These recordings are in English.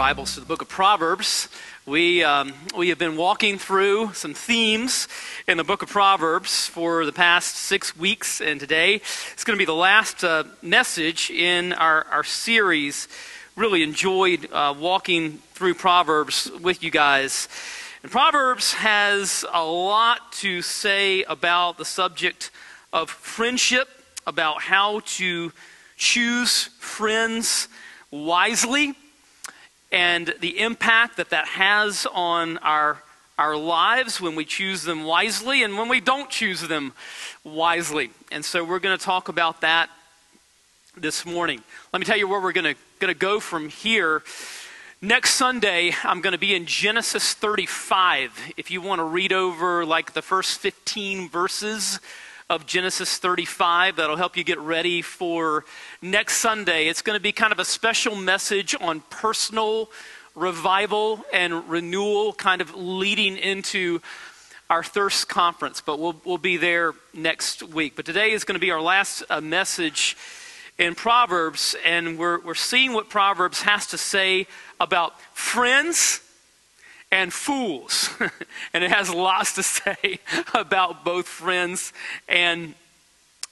Bibles to the book of Proverbs. We, um, we have been walking through some themes in the book of Proverbs for the past six weeks, and today it's going to be the last uh, message in our, our series. Really enjoyed uh, walking through Proverbs with you guys. And Proverbs has a lot to say about the subject of friendship, about how to choose friends wisely and the impact that that has on our, our lives when we choose them wisely and when we don't choose them wisely. And so we're going to talk about that this morning. Let me tell you where we're going to, going to go from here. Next Sunday, I'm going to be in Genesis 35. If you want to read over like the first 15 verses of Genesis 35. That'll help you get ready for next Sunday. It's going to be kind of a special message on personal revival and renewal, kind of leading into our Thirst Conference. But we'll, we'll be there next week. But today is going to be our last uh, message in Proverbs, and we're, we're seeing what Proverbs has to say about friends and fools. and it has lots to say about both friends and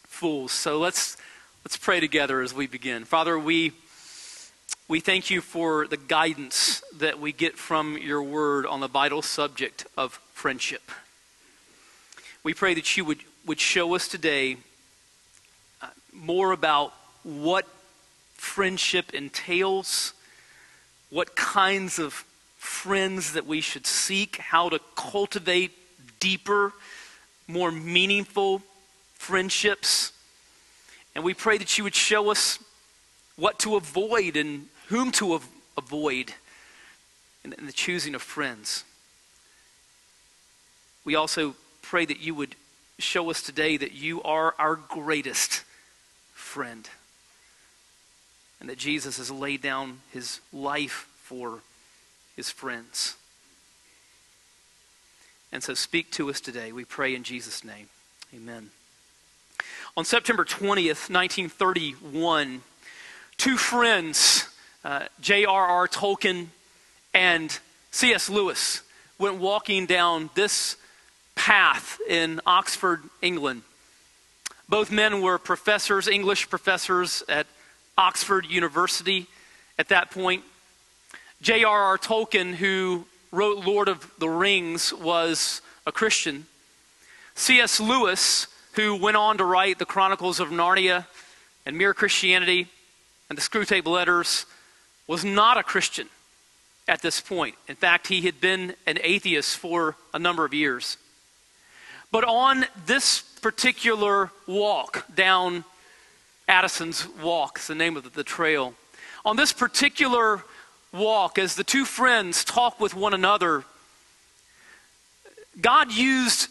fools. So let's let's pray together as we begin. Father, we we thank you for the guidance that we get from your word on the vital subject of friendship. We pray that you would, would show us today uh, more about what friendship entails, what kinds of friends that we should seek, how to cultivate deeper, more meaningful friendships. And we pray that you would show us what to avoid and whom to av- avoid in, in the choosing of friends. We also pray that you would show us today that you are our greatest friend and that Jesus has laid down his life for his friends. And so speak to us today. We pray in Jesus' name. Amen. On September 20th, 1931, two friends, uh, J.R.R. Tolkien and C.S. Lewis, went walking down this path in Oxford, England. Both men were professors, English professors at Oxford University at that point. J.R.R. Tolkien, who wrote Lord of the Rings, was a Christian. C.S. Lewis, who went on to write the Chronicles of Narnia and Mere Christianity and the Screwtape Letters, was not a Christian at this point. In fact, he had been an atheist for a number of years. But on this particular walk down Addison's Walk, the name of the trail, on this particular walk, as the two friends talk with one another, God used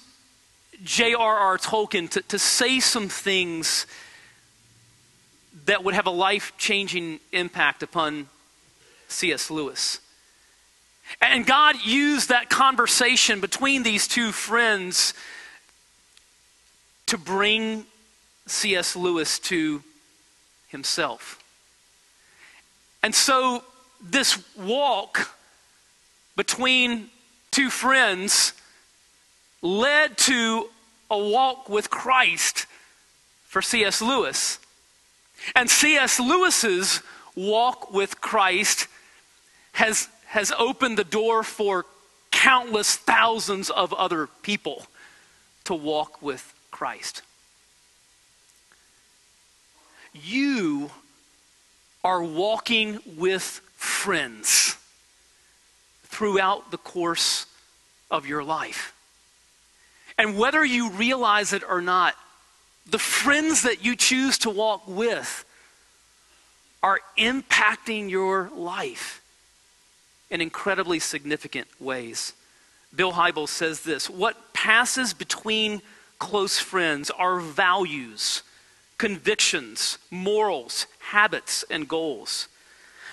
J.R.R. Tolkien to, to say some things that would have a life changing impact upon C.S. Lewis. And God used that conversation between these two friends to bring C.S. Lewis to himself. And so this walk between two friends led to a walk with Christ for C.S. Lewis. And C.S. Lewis's walk with Christ has, has opened the door for countless thousands of other people to walk with Christ. You are walking with friends throughout the course of your life. And whether you realize it or not, the friends that you choose to walk with are impacting your life in incredibly significant ways. Bill Hybels says this What passes between close friends are values, convictions, morals, habits, and goals.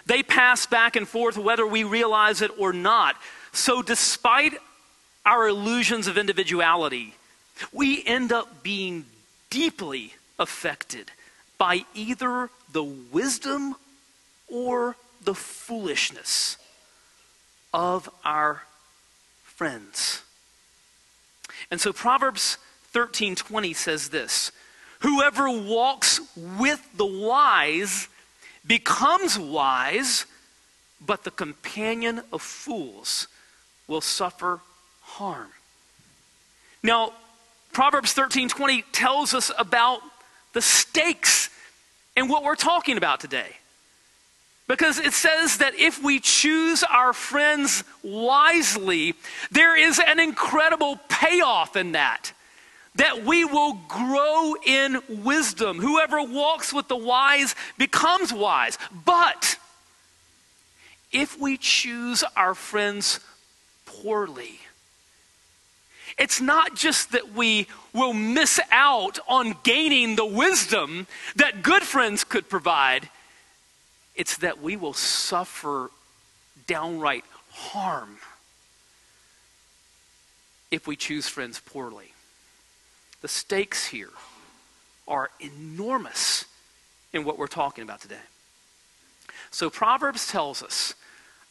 They pass back and forth whether we realize it or not. So, despite our illusions of individuality, we end up being deeply affected by either the wisdom or the foolishness of our friends. And so Proverbs 13:20 says this, whoever walks with the wise becomes wise, but the companion of fools will suffer harm. Now, Proverbs 13:20 tells us about the stakes and what we're talking about today. Because it says that if we choose our friends wisely, there is an incredible payoff in that. That we will grow in wisdom. Whoever walks with the wise becomes wise. But if we choose our friends poorly, it's not just that we will miss out on gaining the wisdom that good friends could provide, it's that we will suffer downright harm if we choose friends poorly. The stakes here are enormous in what we're talking about today. So, Proverbs tells us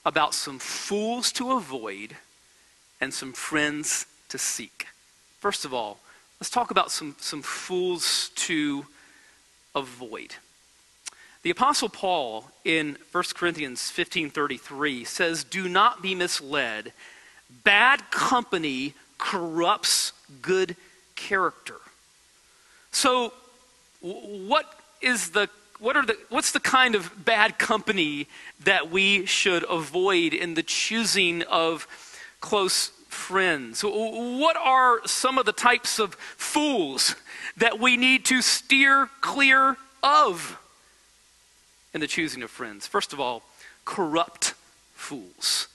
about some fools to avoid and some friends to seek. First of all, let's talk about some, some fools to avoid. The apostle Paul in 1 Corinthians 15:33 says, "Do not be misled. Bad company corrupts good character." So, what is the what are the what's the kind of bad company that we should avoid in the choosing of close friends? What are some of the types of fools that we need to steer clear of? in the choosing of friends. First of all, corrupt fools.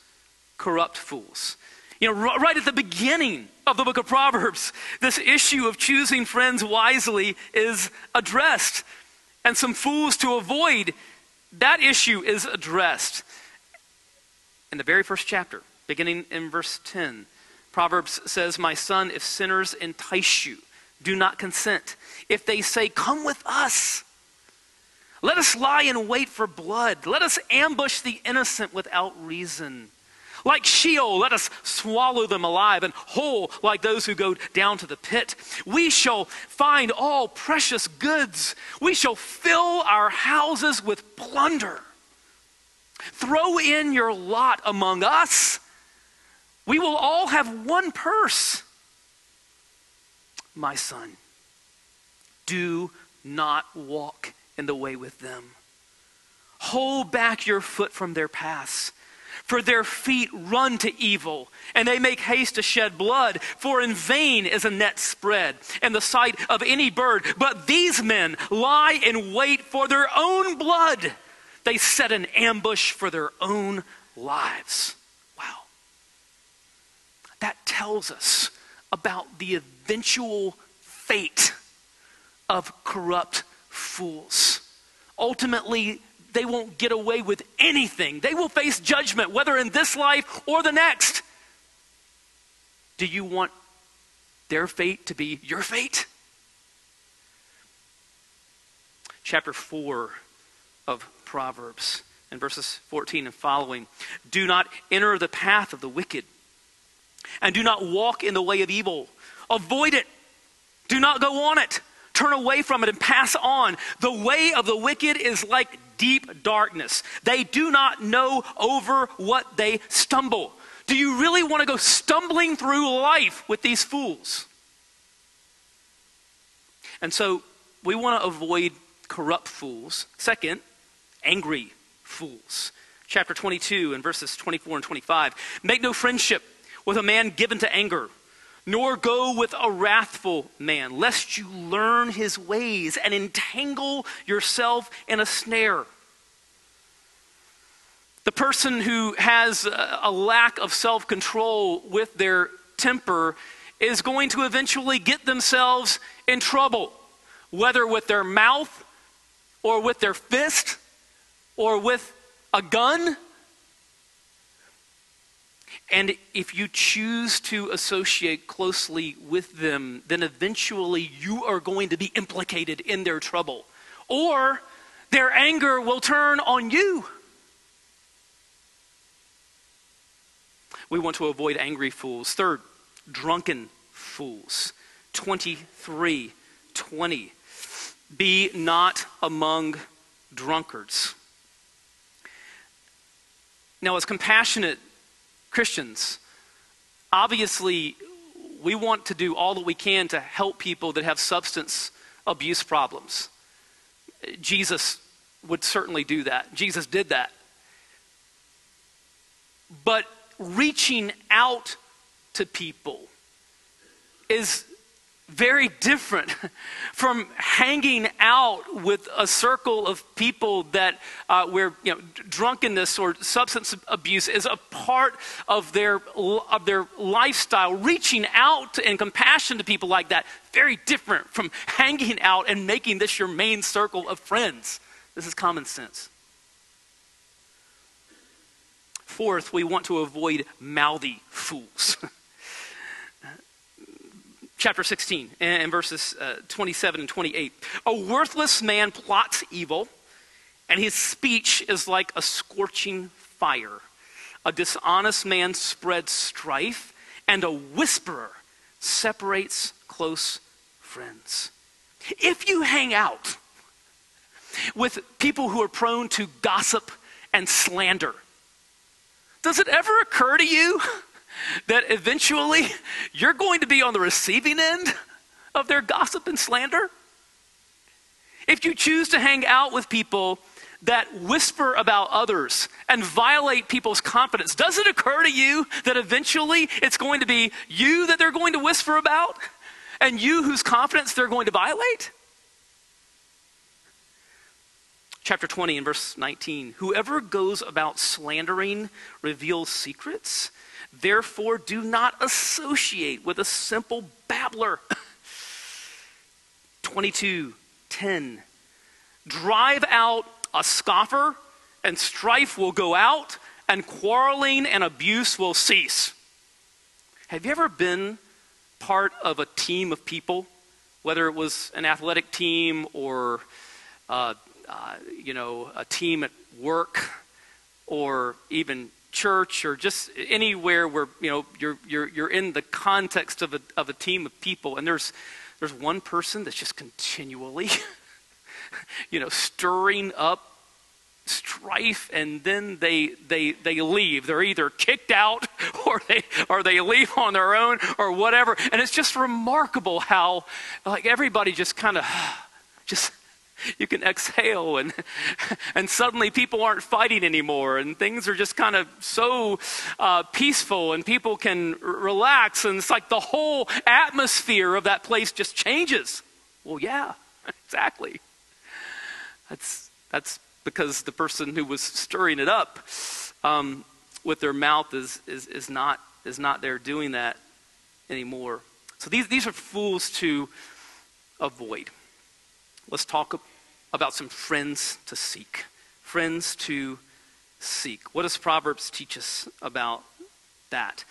Corrupt fools. You know, right at the beginning of the book of Proverbs, this issue of choosing friends wisely is addressed. And some fools to avoid, that issue is addressed. In the very first chapter, beginning in verse 10, Proverbs says, My son, if sinners entice you, do not consent. If they say, Come with us, let us lie in wait for blood. Let us ambush the innocent without reason. Like Sheol, let us swallow them alive, and whole like those who go down to the pit. We shall find all precious goods. We shall fill our houses with plunder. Throw in your lot among us. We will all have one purse. My son, do not walk in the way with them. Hold back your foot from their paths. For their feet run to evil, and they make haste to shed blood. For in vain is a net spread, and the sight of any bird. But these men lie in wait for their own blood. They set an ambush for their own lives. Wow. That tells us about the eventual fate of corrupt fools. Ultimately, they won't get away with anything. They will face judgment, whether in this life or the next. Do you want their fate to be your fate? Chapter 4 of Proverbs, and verses 14 and following. Do not enter the path of the wicked, and do not walk in the way of evil. Avoid it. Do not go on it turn away from it and pass on. The way of the wicked is like deep darkness. They do not know over what they stumble. Do you really want to go stumbling through life with these fools? And so we want to avoid corrupt fools. Second, angry fools. Chapter 22 and verses 24 and 25. Make no friendship with a man given to anger nor go with a wrathful man, lest you learn his ways and entangle yourself in a snare. The person who has a lack of self control with their temper is going to eventually get themselves in trouble, whether with their mouth or with their fist or with a gun. And if you choose to associate closely with them, then eventually you are going to be implicated in their trouble. Or their anger will turn on you. We want to avoid angry fools. Third, drunken fools. 23 20. Be not among drunkards. Now, as compassionate Christians, obviously, we want to do all that we can to help people that have substance abuse problems. Jesus would certainly do that. Jesus did that. But reaching out to people is very different from hanging out with a circle of people that uh, where you know drunkenness or substance abuse is a part of their of their lifestyle. Reaching out and compassion to people like that very different from hanging out and making this your main circle of friends. This is common sense. Fourth we want to avoid mouthy fools chapter 16 and verses uh, 27 and 28. A worthless man plots evil, and his speech is like a scorching fire. A dishonest man spreads strife, and a whisperer separates close friends. If you hang out with people who are prone to gossip and slander, does it ever occur to you that eventually you're going to be on the receiving end of their gossip and slander? If you choose to hang out with people that whisper about others and violate people's confidence, does it occur to you that eventually it's going to be you that they're going to whisper about and you whose confidence they're going to violate? Chapter 20 and verse 19 Whoever goes about slandering reveals secrets Therefore, do not associate with a simple babbler. 22 10. Drive out a scoffer, and strife will go out, and quarreling and abuse will cease. Have you ever been part of a team of people, whether it was an athletic team or, uh, uh, you know, a team at work or even church or just anywhere where you know you're you're you're in the context of a of a team of people and there's there's one person that's just continually you know stirring up strife and then they they they leave. They're either kicked out or they or they leave on their own or whatever. And it's just remarkable how like everybody just kind of just you can exhale and and suddenly people aren't fighting anymore and things are just kind of so uh, peaceful and people can r- relax and it's like the whole atmosphere of that place just changes. Well yeah exactly. That's that's because the person who was stirring it up um, with their mouth is, is is not is not there doing that anymore. So these these are fools to avoid let's talk about some friends to seek. Friends to seek. What does Proverbs teach us about that?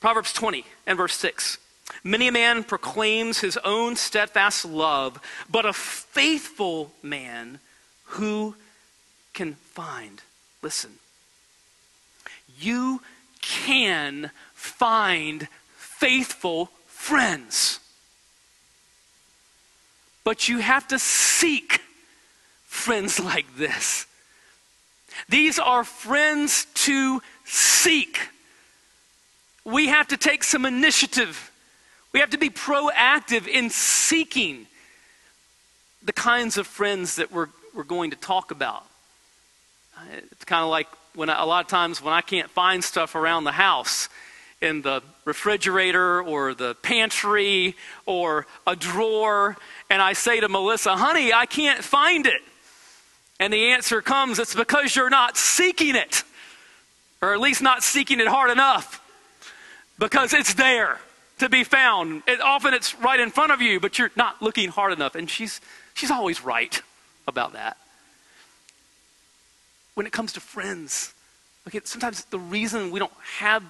Proverbs 20 and verse 6. Many a man proclaims his own steadfast love, but a faithful man who can find. Listen, you can find faithful friends. But you have to seek friends like this. These are friends to seek. We have to take some initiative. We have to be proactive in seeking the kinds of friends that we're, we're going to talk about. It's kind of like when I, a lot of times when I can't find stuff around the house in the refrigerator or the pantry or a drawer, and I say to Melissa, honey, I can't find it. And the answer comes it's because you're not seeking it, or at least not seeking it hard enough, because it's there. to be found. It, often it's right in front of you, but you're not looking hard enough. And she's, she's always right about that. When it comes to friends, okay, sometimes the reason we don't have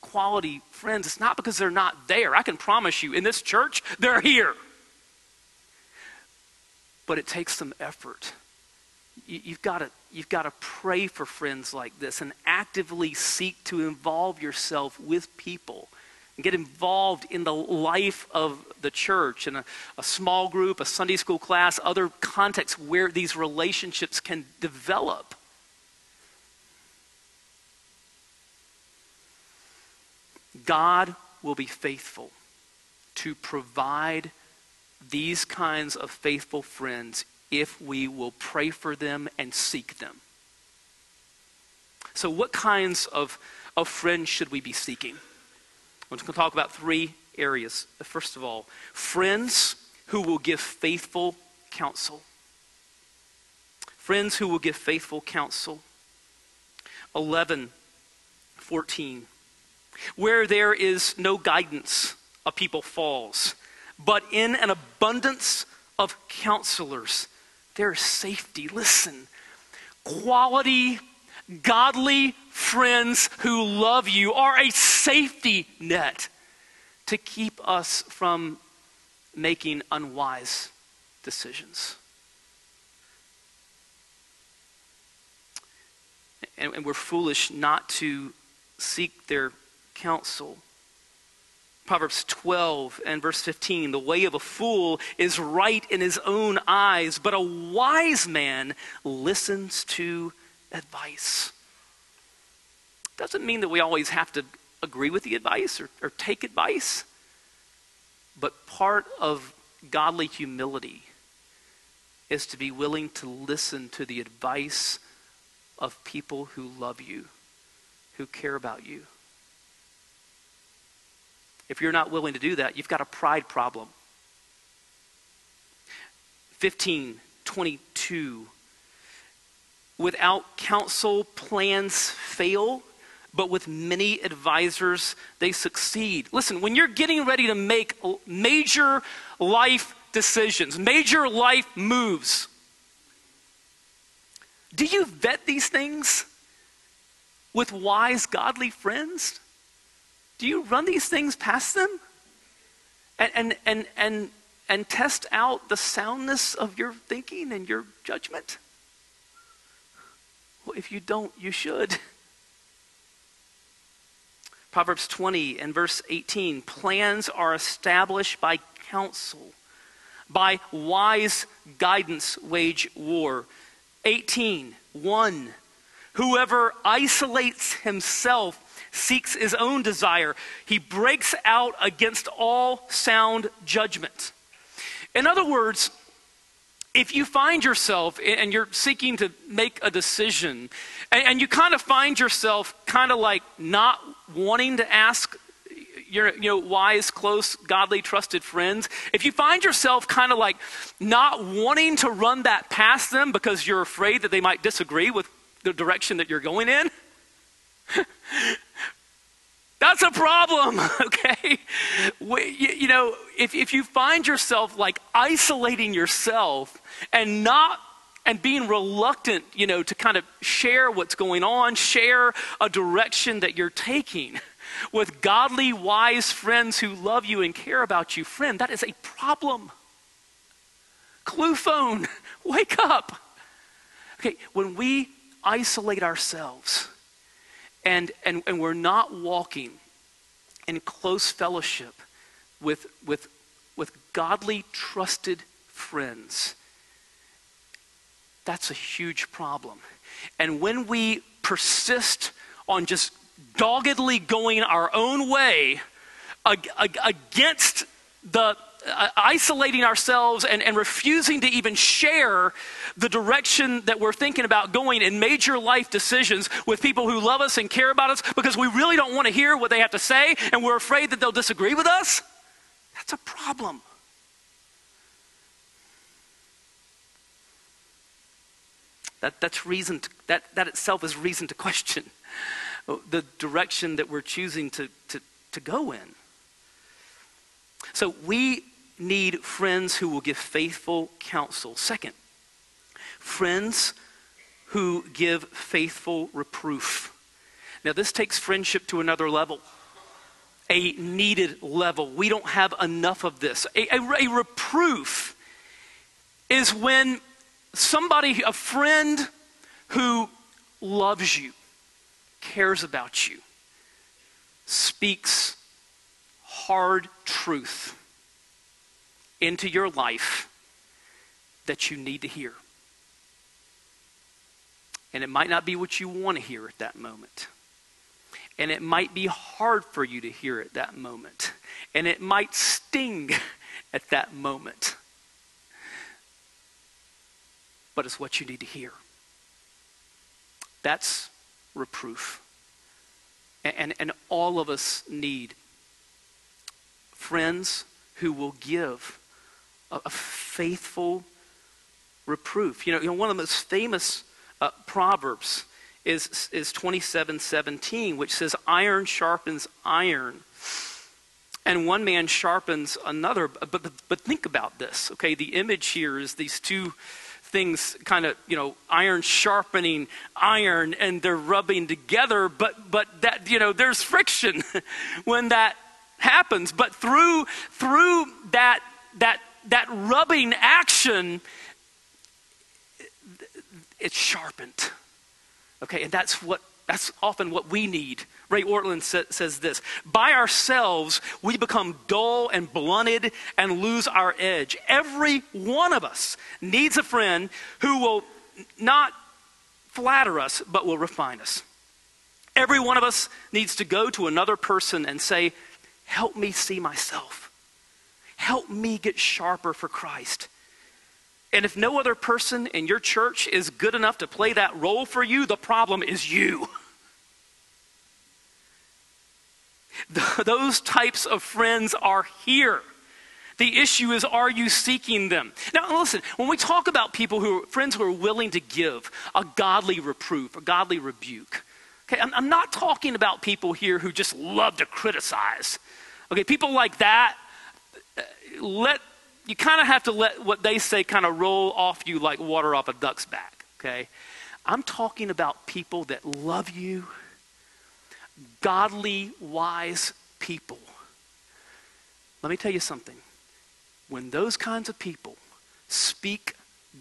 quality friends, it's not because they're not there. I can promise you, in this church, they're here. But it takes some effort. You, you've got to you've got to pray for friends like this and actively seek to involve yourself with people and get involved in the life of the church in a, a, small group, a Sunday school class, other contexts where these relationships can develop. God will be faithful to provide these kinds of faithful friends if we will pray for them and seek them. So, what kinds of, of friends should we be seeking? I'm going to talk about three areas. First of all, friends who will give faithful counsel. Friends who will give faithful counsel. 11, 14. Where there is no guidance, a people falls. But in an abundance of counselors, there's safety. Listen, quality, godly friends who love you are a safety net to keep us from making unwise decisions. And, and we're foolish not to seek their counsel. Proverbs 12 and verse 15 The way of a fool is right in his own eyes, but a wise man listens to advice. Doesn't mean that we always have to agree with the advice or, or take advice, but part of godly humility is to be willing to listen to the advice of people who love you, who care about you. If you're not willing to do that, you've got a pride problem. 15, 22. Without counsel, plans fail, but with many advisors, they succeed. Listen, when you're getting ready to make major life decisions, major life moves, do you vet these things with wise, godly friends? Do you run these things past them? And, and, and, and, and test out the soundness of your thinking and your judgment? Well, if you don't, you should. Proverbs 20 and verse 18 plans are established by counsel, by wise guidance, wage war. 18 1 Whoever isolates himself seeks his own desire. He breaks out against all sound judgment. In other words, if you find yourself and you're seeking to make a decision, and, you kind of find yourself kind of like not wanting to ask your you know wise close godly trusted friends if you find yourself kind of like not wanting to run that past them because you're afraid that they might disagree with the direction that you're going in That's a problem, okay? We, you, you know, if, if you find yourself like isolating yourself and not and being reluctant, you know, to kind of share what's going on, share a direction that you're taking with godly, wise friends who love you and care about you, friend, that is a problem. Clue phone, wake up. Okay, when we isolate ourselves, and, and, and we're not walking in close fellowship with, with, with godly, trusted friends, that's a huge problem. And when we persist on just doggedly going our own way against the Uh, isolating ourselves and, and refusing to even share the direction that we're thinking about going in major life decisions with people who love us and care about us because we really don't want to hear what they have to say and we're afraid that they'll disagree with us, that's a problem. That, that's reason to, that, that itself is reason to question the direction that we're choosing to, to, to go in. So we need friends who will give faithful counsel. Second, friends who give faithful reproof. Now, this takes friendship to another level, a needed level. We don't have enough of this. A, a, a reproof is when somebody, a friend who loves you, cares about you, speaks hard truth into your life that you need to hear. And it might not be what you want to hear at that moment. And it might be hard for you to hear at that moment. And it might sting at that moment. But it's what you need to hear. That's reproof. And, and, and all of us need friends who will give a, faithful reproof. You know, you know, one of the most famous uh, Proverbs is, is 27 17, which says, Iron sharpens iron, and one man sharpens another. But, but, but think about this, okay? The image here is these two things kind of, you know, iron sharpening iron, and they're rubbing together, but, but that, you know, there's friction when that happens. But through, through that, that, that rubbing action, it's sharpened. Okay, and that's what that's often what we need. Ray Ortlund sa- says this By ourselves, we become dull and blunted and lose our edge. Every one of us needs a friend who will not flatter us, but will refine us. Every one of us needs to go to another person and say, Help me see myself. Help me get sharper for Christ. And if no other person in your church is good enough to play that role for you, the problem is you. Those types of friends are here. The issue is, are you seeking them? Now, listen, when we talk about people who are friends who are willing to give a godly reproof, a godly rebuke, okay, I'm, I'm not talking about people here who just love to criticize. Okay, people like that, let you kind of have to let what they say kind of roll off you like water off a duck's back, okay? I'm talking about people that love you, godly, wise people. Let me tell you something. When those kinds of people speak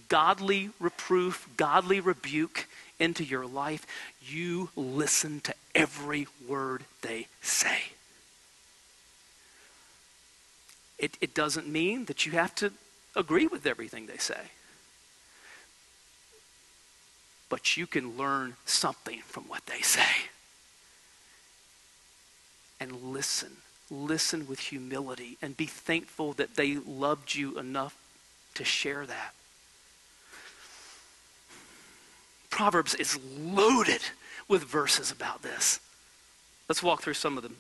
godly reproof, godly rebuke into your life, you listen to every word they say. It, it doesn't mean that you have to agree with everything they say. But you can learn something from what they say. And listen. Listen with humility and be thankful that they loved you enough to share that. Proverbs is loaded with verses about this. Let's walk through some of them.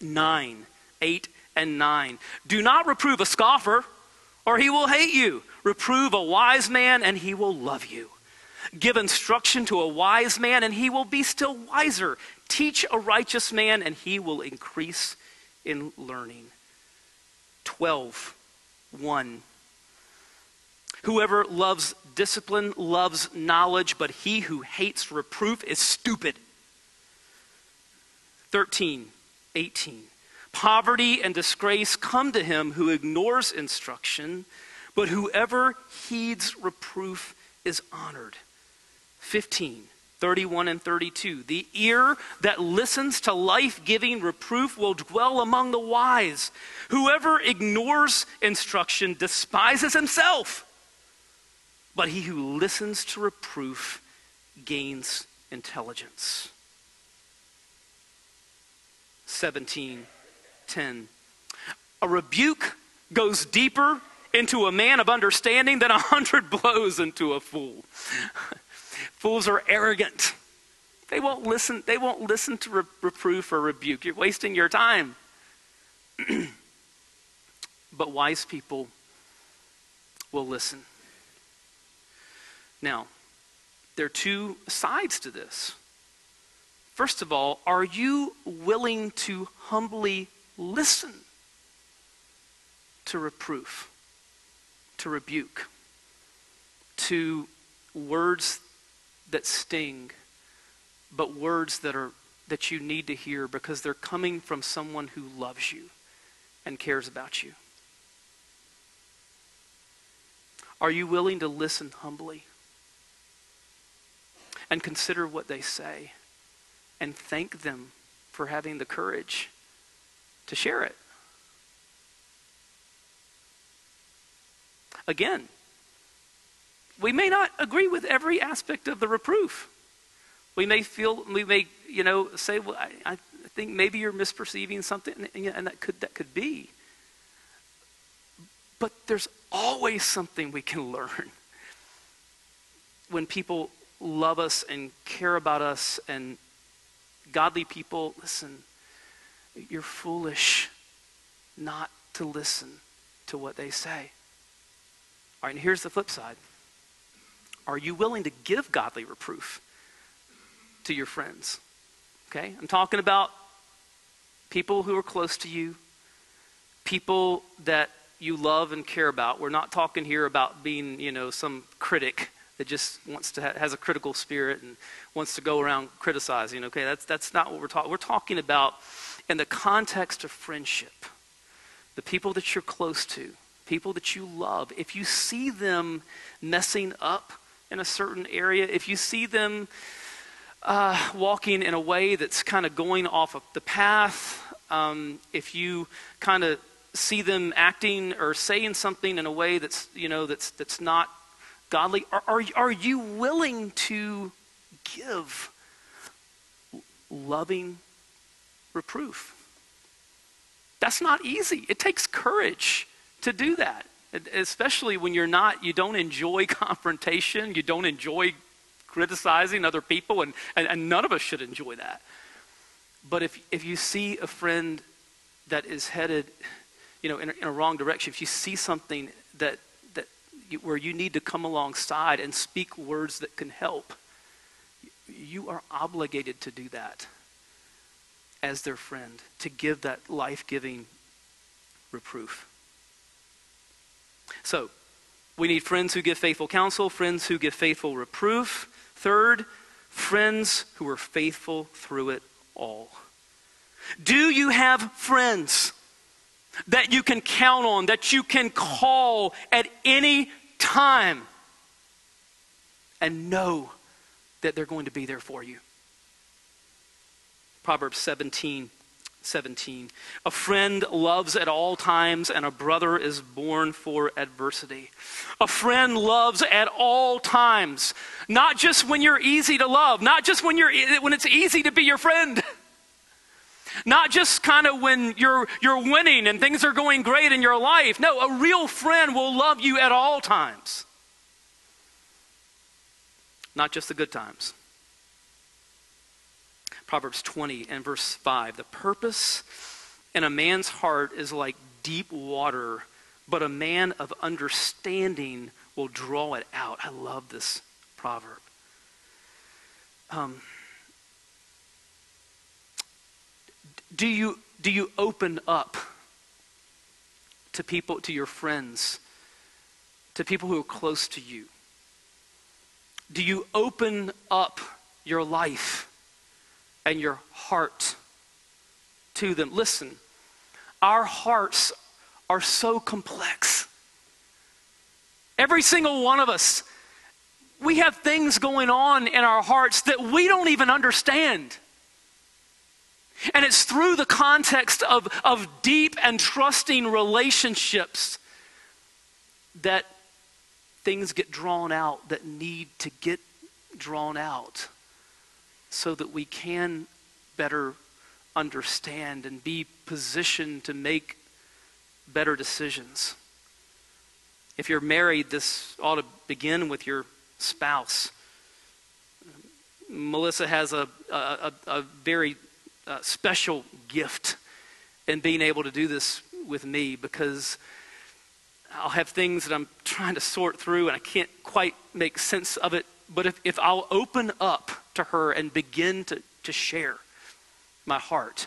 9, 8, and 9. Do not reprove a scoffer, or he will hate you. Reprove a wise man, and he will love you. Give instruction to a wise man, and he will be still wiser. Teach a righteous man, and he will increase in learning. 12, 1. Whoever loves discipline loves knowledge, but he who hates reproof is stupid. 13, 18. Poverty and disgrace come to him who ignores instruction, but whoever heeds reproof is honored. 15, 31 and 32. The ear that listens to life giving reproof will dwell among the wise. Whoever ignores instruction despises himself, but he who listens to reproof gains intelligence. 17 10. A rebuke goes deeper into a man of understanding than a hundred blows into a fool. Fools are arrogant. They won't listen, they won't listen to re- reproof or rebuke. You're wasting your time. but wise people will listen. Now, there are two sides to this. First of all, are you willing to humbly listen. to reproof, to rebuke, to words that sting, but words that are that you need to hear because they're coming from someone who loves you and cares about you. Are you willing to listen humbly and consider what they say and thank them for having the courage to share it? Again, we may not agree with every aspect of the reproof. We may feel, we may, you know, say, well, I, I think maybe you're misperceiving something, and that could, that could be. But there's always something we can learn when people love us and care about us and godly people, listen, you're foolish not to listen to what they say. All right, and here's the flip side. Are you willing to give godly reproof to your friends? Okay? I'm talking about people who are close to you, people that you love and care about. We're not talking here about being, you know, some critic that just wants to ha- has a critical spirit and wants to go around criticizing. Okay, that's that's not what we're talking. We're talking about in the context of friendship, the people that you're close to, people that you love, if you see them messing up in a certain area, if you see them uh, walking in a way that's kind of going off of the path, um, if you kind of see them acting or saying something in a way that's you know that's that's not godly, are, are, are you willing to give loving reproof? That's not easy. It takes courage to do that, especially when you're not, you don't enjoy confrontation, you don't enjoy criticizing other people, and, and, and none of us should enjoy that. But if, if you see a friend that is headed, you know, in a, in a wrong direction, if you see something that, that you, where you need to come alongside and speak words that can help, you are obligated to do that as their friend, to give that life giving reproof. So, we need friends who give faithful counsel, friends who give faithful reproof. Third, friends who are faithful through it all. Do you have friends that you can count on, that you can call at any time and know that they're going to be there for you? Proverbs 17 17. A friend loves at all times, and a brother is born for adversity. A friend loves at all times, not just when you're easy to love, not just when, you're, when it's easy to be your friend. Not just kind of when you're, you're winning and things are going great in your life. No, a real friend will love you at all times. Not just the good times. Proverbs 20 and verse 5. The purpose in a man's heart is like deep water, but a man of understanding will draw it out. I love this proverb. Um, do you do you open up to people to your friends to people who are close to you do you open up your life and your heart to them. Listen, our hearts are so complex. Every single one of us, we have things going on in our hearts that we don't even understand. And it's through the context of, of deep and trusting relationships that things get drawn out that need to get drawn out so that we can better understand and be positioned to make better decisions. If you're married, this ought to begin with your spouse. Melissa has a, a, a very uh, special gift in being able to do this with me because I'll have things that I'm trying to sort through and I can't quite make sense of it. But if, if I'll open up to her and begin to, to share my heart,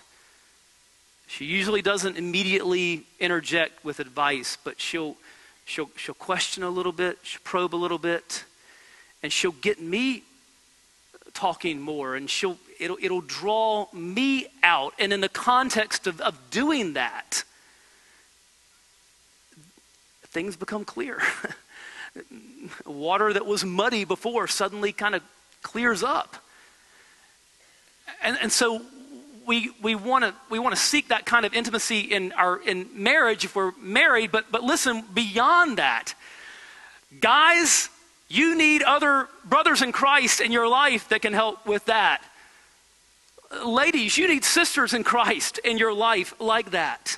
She usually doesn't immediately interject with advice, but she'll, she'll, she'll question a little bit, she'll probe a little bit, and she'll get me talking more, and she'll, it'll, it'll draw me out. And in the context of, of doing that, things become clear. Water that was muddy before suddenly kind of clears up. And, and so we, we want to we wanna seek that kind of intimacy in, our, in marriage if we're married, but, but listen, beyond that, guys, you need other brothers in Christ in your life that can help with that. Ladies, you need sisters in Christ in your life like that.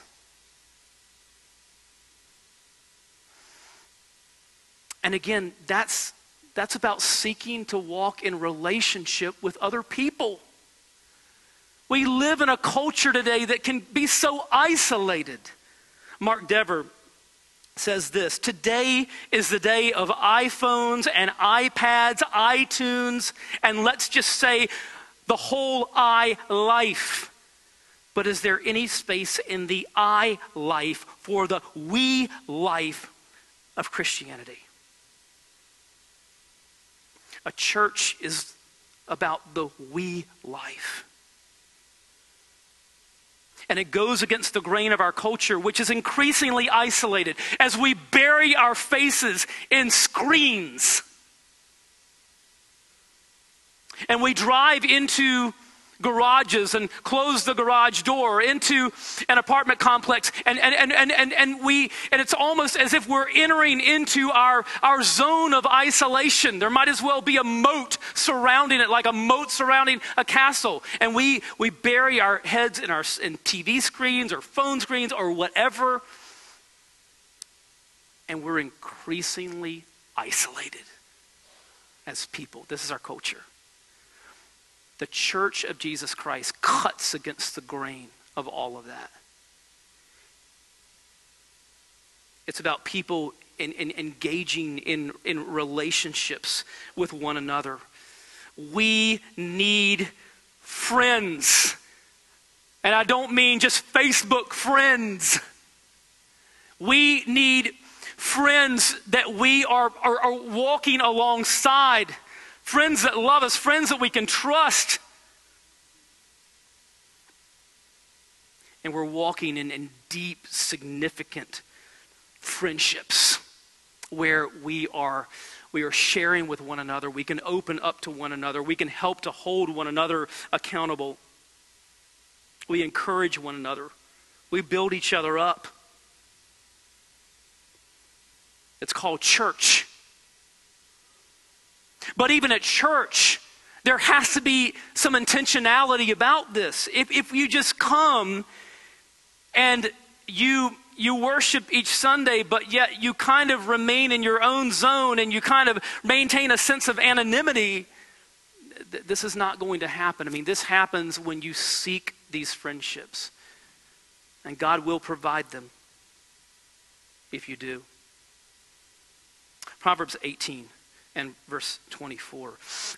And again, that's, that's about seeking to walk in relationship with other people. We live in a culture today that can be so isolated. Mark Dever says this Today is the day of iPhones and iPads, iTunes, and let's just say the whole I life. But is there any space in the I life for the we life of Christianity? A church is about the we life. And it goes against the grain of our culture, which is increasingly isolated as we bury our faces in screens. And we drive into garages and close the garage door into an apartment complex. And, and, and, and, and, and we and it's almost as if we're entering into our, our zone of isolation. There might as well be a moat surrounding it like a moat surrounding a castle. And we we bury our heads in our in tv screens or phone screens or whatever. And we're increasingly isolated as people. This is our culture the church of Jesus Christ cuts against the grain of all of that. It's about people in, in, engaging in, in relationships with one another. We need friends. And I don't mean just Facebook friends. We need friends that we are, are, are walking alongside friends that love us, friends that we can trust. And we're walking in, in deep, significant friendships where we are we are sharing with one another. We can open up to one another. We can help to hold one another accountable. We encourage one another. We build each other up. It's called church. But even at church, there has to be some intentionality about this. If, if you just come and you you worship each Sunday, but yet you kind of remain in your own zone and you kind of maintain a sense of anonymity, th- this is not going to happen. I mean, this happens when you seek these friendships. And God will provide them if you do. Proverbs 18 and verse 24.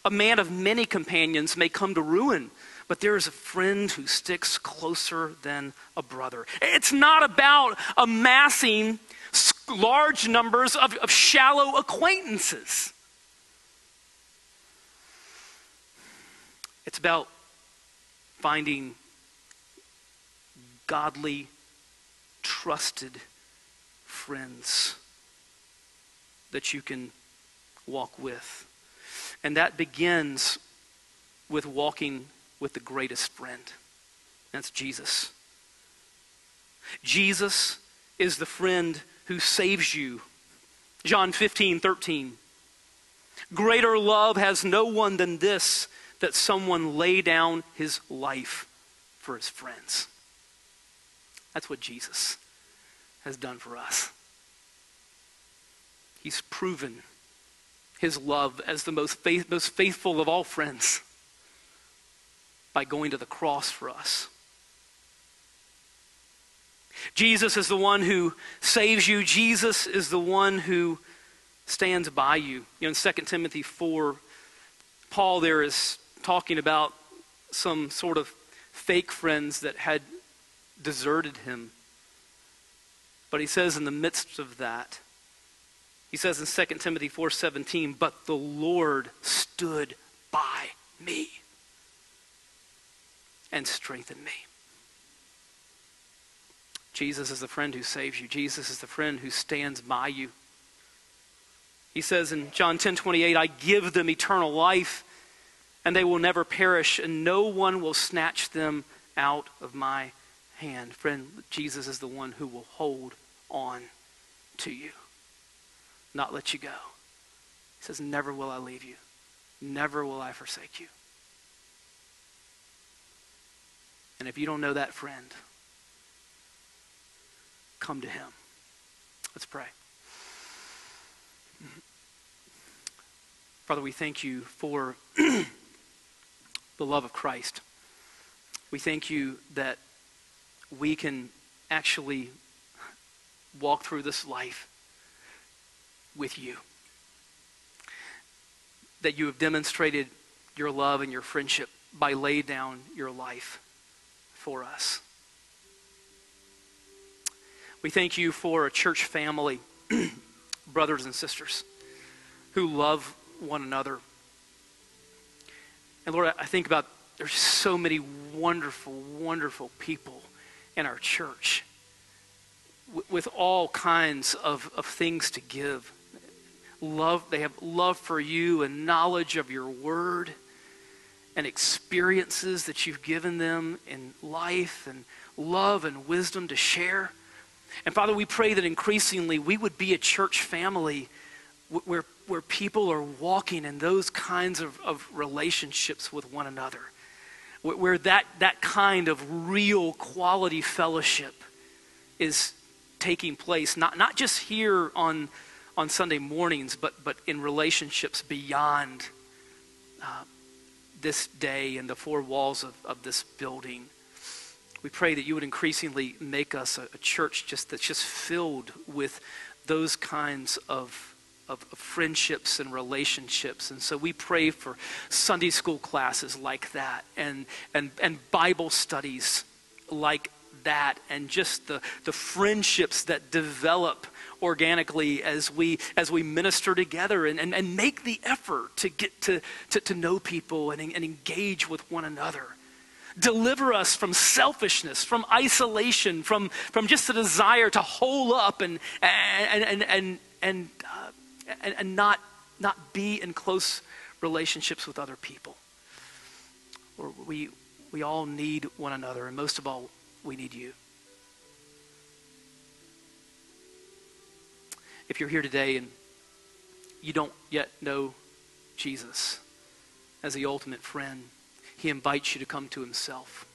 A man of many companions may come to ruin, but there is a friend who sticks closer than a brother. It's not about amassing large numbers of, of shallow acquaintances. It's about finding godly, trusted friends that you can walk with. And that begins with walking with the greatest friend. That's Jesus. Jesus is the friend who saves you. John 15, 13. Greater love has no one than this, that someone lay down his life for his friends. That's what Jesus has done for us. He's proven his love as the most, faith, most faithful of all friends by going to the cross for us. Jesus is the one who saves you. Jesus is the one who stands by you. You know, in 2 Timothy 4, Paul there is talking about some sort of fake friends that had deserted him. But he says in the midst of that, he says in 2 Timothy 4:17, "But the Lord stood by me and strengthened me." Jesus is the friend who saves you. Jesus is the friend who stands by you. He says in John 10:28, "I give them eternal life, and they will never perish, and no one will snatch them out of my hand." Friend, Jesus is the one who will hold on to you not let you go. He says, Never will I leave you, never will I forsake you. And if you don't know that friend, come to him. Let's pray. Father, we thank you for the love of Christ. We thank you that we can actually walk through this life with you. That you have demonstrated your love and your friendship by laying down your life for us. We thank you for a church family, brothers and sisters, who love one another. And Lord, I think about there's so many wonderful, wonderful people in our church with all kinds of, of things to give love, they have love for you and knowledge of your word and experiences that you've given them in life and love and wisdom to share. And Father, we pray that increasingly we would be a church family where, where people are walking in those kinds of, of relationships with one another, where that, that kind of real quality fellowship is taking place, not, not just here on on Sunday mornings, but, but in relationships beyond uh, this day and the four walls of, of this building. We pray that you would increasingly make us a, a church just that's just filled with those kinds of, of, of friendships and relationships. And so we pray for Sunday school classes like that and, and, and Bible studies like that and just the, the friendships that develop organically as we as we minister together and, and, and make the effort to get to, to, to know people and, and engage with one another. Deliver us from selfishness, from isolation, from, from just the desire to hole up and, and, and, and, and, uh, and, and not, not be in close relationships with other people. Or we, we all need one another, and most of all, we need you. If you're here today and you don't yet know Jesus as the ultimate friend, he invites you to come to himself.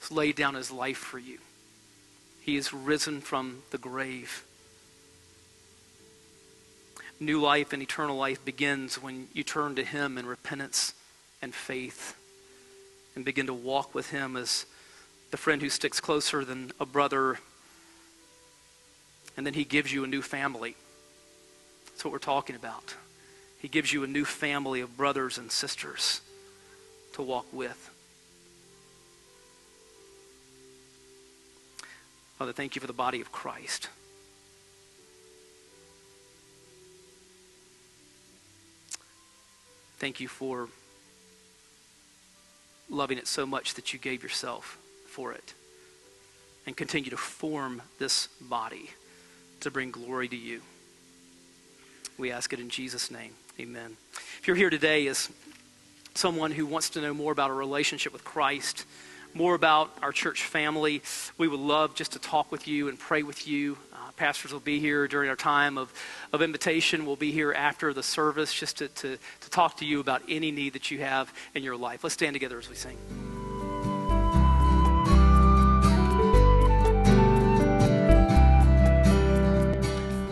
He's laid down his life for you. He is risen from the grave. New life and eternal life begins when you turn to him in repentance and faith and begin to walk with him as the friend who sticks closer than a brother and then he gives you a new family. That's what we're talking about. He gives you a new family of brothers and sisters to walk with. Father, thank you for the body of Christ. Thank you for loving it so much that you gave yourself for it and continue to form this body to bring glory to you. We ask it in Jesus' name. Amen. If you're here today as someone who wants to know more about a relationship with Christ, more about our church family, we would love just to talk with you and pray with you. Uh, pastors will be here during our time of, of invitation. We'll be here after the service just to, to, to talk to you about any need that you have in your life. Let's stand together as we sing.